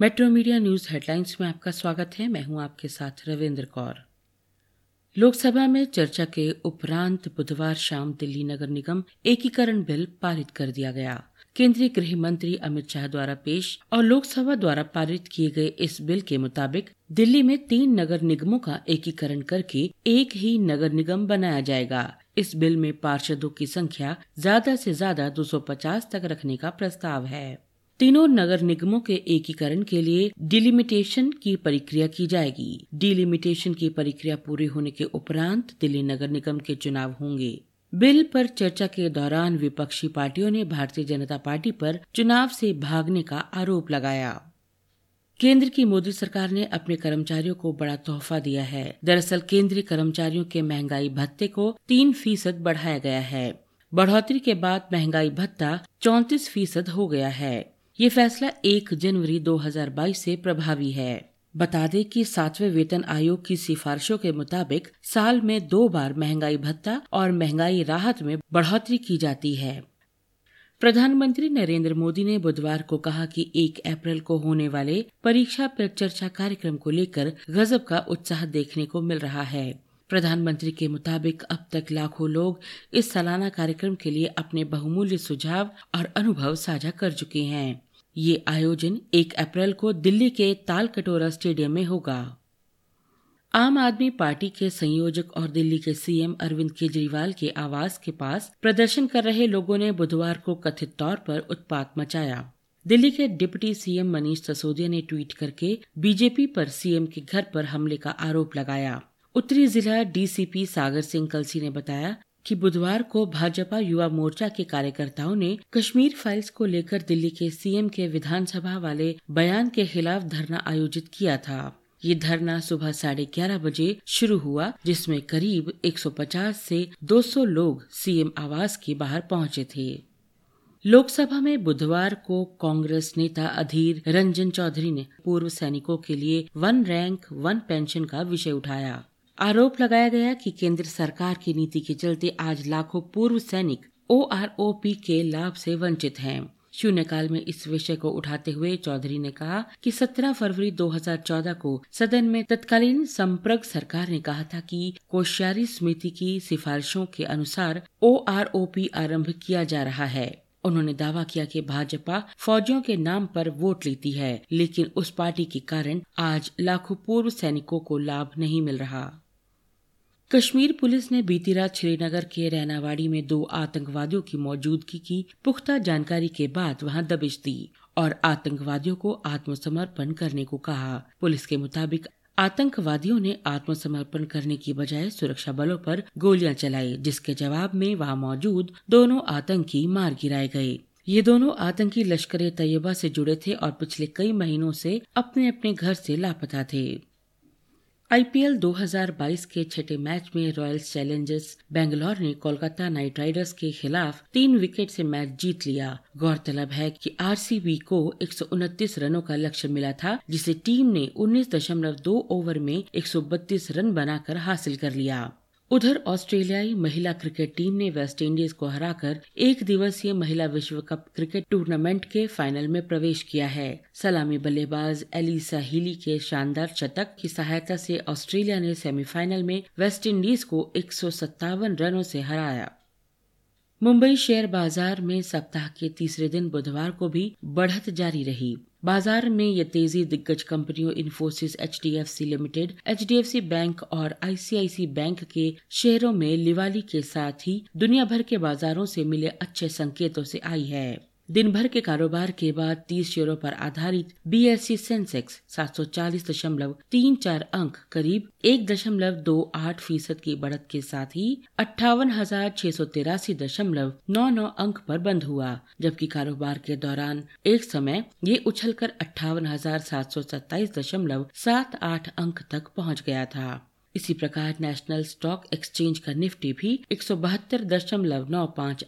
Metro media news headlines में आपका स्वागत है। मैं हूँ आपके साथ रविंद्र कौर। लोकसभा में चर्चा के उपरांत बुधवार शाम दिल्ली नगर निगम एकीकरण बिल पारित कर दिया गया। केंद्रीय गृह मंत्री अमित शाह द्वारा पेश और लोकसभा द्वारा पारित किए गए इस बिल के मुताबिक दिल्ली में तीन नगर निगमों का एकीकरण करके एक ही नगर निगम बनाया जाएगा। इस बिल में पार्षदों की संख्या ज़्यादा से ज़्यादा 250 तक रखने का प्रस्ताव है। तीनों नगर निगमों के एकीकरण के लिए डिलिमिटेशन की प्रक्रिया की जाएगी। डिलिमिटेशन की प्रक्रिया पूरी होने के उपरांत दिल्ली नगर निगम के चुनाव होंगे। बिल पर चर्चा के दौरान विपक्षी पार्टियों ने भारतीय जनता पार्टी पर चुनाव से भागने का आरोप लगाया। केंद्र की मोदी सरकार ने अपने कर्मचारियों को बड़ा तोहफा दिया है। दरअसल केंद्रीय कर्मचारियों के महँगाई भत्ते को तीन फ़ीसद बढ़ाया गया है। बढ़ोतरी के बाद महँगाई भत्ता चौतीस फ़ीसद हो गया है। ये फैसला 1 जनवरी 2022 से प्रभावी है। बता दें कि सातवें वेतन आयोग की सिफारिशों के मुताबिक साल में दो बार महँगाई भत्ता और महँगाई राहत में बढ़ोतरी की जाती है। प्रधानमंत्री नरेंद्र मोदी ने बुधवार को कहा कि 1 अप्रैल को होने वाले परीक्षा पर चर्चा कार्यक्रम को लेकर गजब का उत्साह देखने को मिल रहा है। प्रधानमंत्री के मुताबिक अब तक लाखों लोग इस सालाना कार्यक्रम के लिए अपने बहुमूल्य सुझाव और अनुभव साझा कर चुके हैं। ये आयोजन 1 अप्रैल को दिल्ली के ताल कटोरा स्टेडियम में होगा। आम आदमी पार्टी के संयोजक और दिल्ली के सीएम अरविंद केजरीवाल के आवास के पास प्रदर्शन कर रहे लोगों ने बुधवार को कथित तौर पर उत्पात मचाया। दिल्ली के डिप्टी सीएम मनीष सिसोदिया ने ट्वीट करके बीजेपी पर सीएम के घर पर हमले का आरोप लगाया। उत्तरी जिला डीसीपी सागर सिंह कलसी ने बताया कि बुधवार को भाजपा युवा मोर्चा के कार्यकर्ताओं ने कश्मीर फाइल्स को लेकर दिल्ली के सीएम के विधानसभा वाले बयान के खिलाफ धरना आयोजित किया था। ये धरना सुबह साढ़े ग्यारह बजे शुरू हुआ, जिसमें करीब 150 से 200 लोग सीएम आवास के बाहर पहुँचे थे। लोकसभा में बुधवार को कांग्रेस नेता अधीर रंजन चौधरी ने पूर्व सैनिकों के लिए वन रैंक, वन पेंशन का विषय उठाया। आरोप लगाया गया कि केंद्र सरकार की नीति के चलते आज लाखों पूर्व सैनिक ओ आर ओ पी के लाभ से वंचित हैं। शून्यकाल में इस विषय को उठाते हुए चौधरी ने कहा कि 17 फरवरी 2014 को सदन में तत्कालीन संप्रग सरकार ने कहा था कि कोश्यारी समिति की सिफारिशों के अनुसार ओआरओपी आरंभ किया जा रहा है। उन्होंने दावा किया कि भाजपा फौजियों के नाम पर वोट लेती है, लेकिन उस पार्टी के कारण आज लाखों पूर्व सैनिकों को लाभ नहीं मिल रहा। कश्मीर पुलिस ने बीती रात श्रीनगर के रैनावाड़ी में दो आतंकवादियों की मौजूदगी की पुख्ता जानकारी के बाद वहाँ दबिश दी और आतंकवादियों को आत्मसमर्पण करने को कहा। पुलिस के मुताबिक आतंकवादियों ने आत्मसमर्पण करने की बजाय सुरक्षा बलों पर गोलियाँ चलाई, जिसके जवाब में वहाँ मौजूद दोनों आतंकी मार गिराए गए। ये दोनों आतंकी लश्कर तैयबा से जुड़े थे और पिछले कई महीनों से अपने अपने घर से लापता थे। आईपीएल 2022 के छठे मैच में रॉयल चैलेंजर्स बेंगलोर ने कोलकाता नाइट राइडर्स के खिलाफ तीन विकेट से मैच जीत लिया। गौरतलब है कि आरसीबी को एक सौ उनतीस रनों का लक्ष्य मिला था, जिसे टीम ने 19.2 ओवर में 132 रन बनाकर हासिल कर लिया। उधर ऑस्ट्रेलियाई महिला क्रिकेट टीम ने वेस्ट इंडीज को हराकर एक दिवसीय महिला विश्व कप क्रिकेट टूर्नामेंट के फाइनल में प्रवेश किया है। सलामी बल्लेबाज एलिसा हिली के शानदार शतक की सहायता से ऑस्ट्रेलिया ने सेमीफाइनल में वेस्ट इंडीज को एक सौ सत्तावन रनों से हराया। मुंबई शेयर बाज़ार में सप्ताह के तीसरे दिन बुधवार को भी बढ़त जारी रही। बाज़ार में ये तेज़ी दिग्गज कंपनियों Infosys H limited, HDFC bank और आईसीआईसी बैंक के शेयरों में लिवाली के साथ ही दुनिया भर के बाजारों से मिले अच्छे संकेतों से आई है। दिन भर के कारोबार के बाद 30 शेयरों पर आधारित बीएससी सेंसेक्स सात दशमलव तीन चार अंक, करीब एक दशमलव दो आठ फ़ीसद की बढ़त के साथ ही अट्ठावन हज़ार छह सौ तिरासी दशमलव नौ नौ अंक पर बंद हुआ, जबकि कारोबार के दौरान एक समय ये उछलकर अट्ठावन हज़ार सात सौ सत्ताईस दशमलव सात आठ अंक तक पहुँच गया था। इसी प्रकार नेशनल स्टॉक एक्सचेंज का निफ्टी भी एक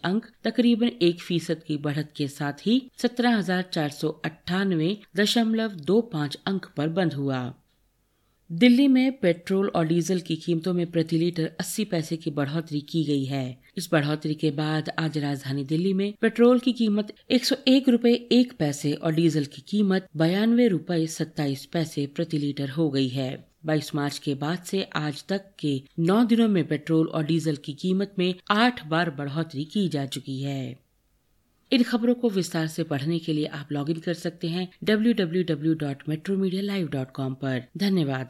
अंक, तकरीबन एक फ़ीसद की बढ़त के साथ ही सत्रह दशमलव दो पाँच अंक पर बंद हुआ। दिल्ली में पेट्रोल और डीजल की कीमतों में प्रति लीटर 80 पैसे की बढ़ोतरी की गई है। इस बढ़ोतरी के बाद आज राजधानी दिल्ली में पेट्रोल की कीमत एक सौ एक रूपए एक पैसे और डीजल की कीमत बयानवे रूपए सत्ताईस पैसे प्रति लीटर हो गई है। 22 मार्च के बाद से आज तक के नौ दिनों में पेट्रोल और डीजल की कीमत में आठ बार बढ़ोतरी की जा चुकी है। इन खबरों को विस्तार से पढ़ने के लिए आप लॉगिन कर सकते हैं W W W dot metro media live dot com धन्यवाद।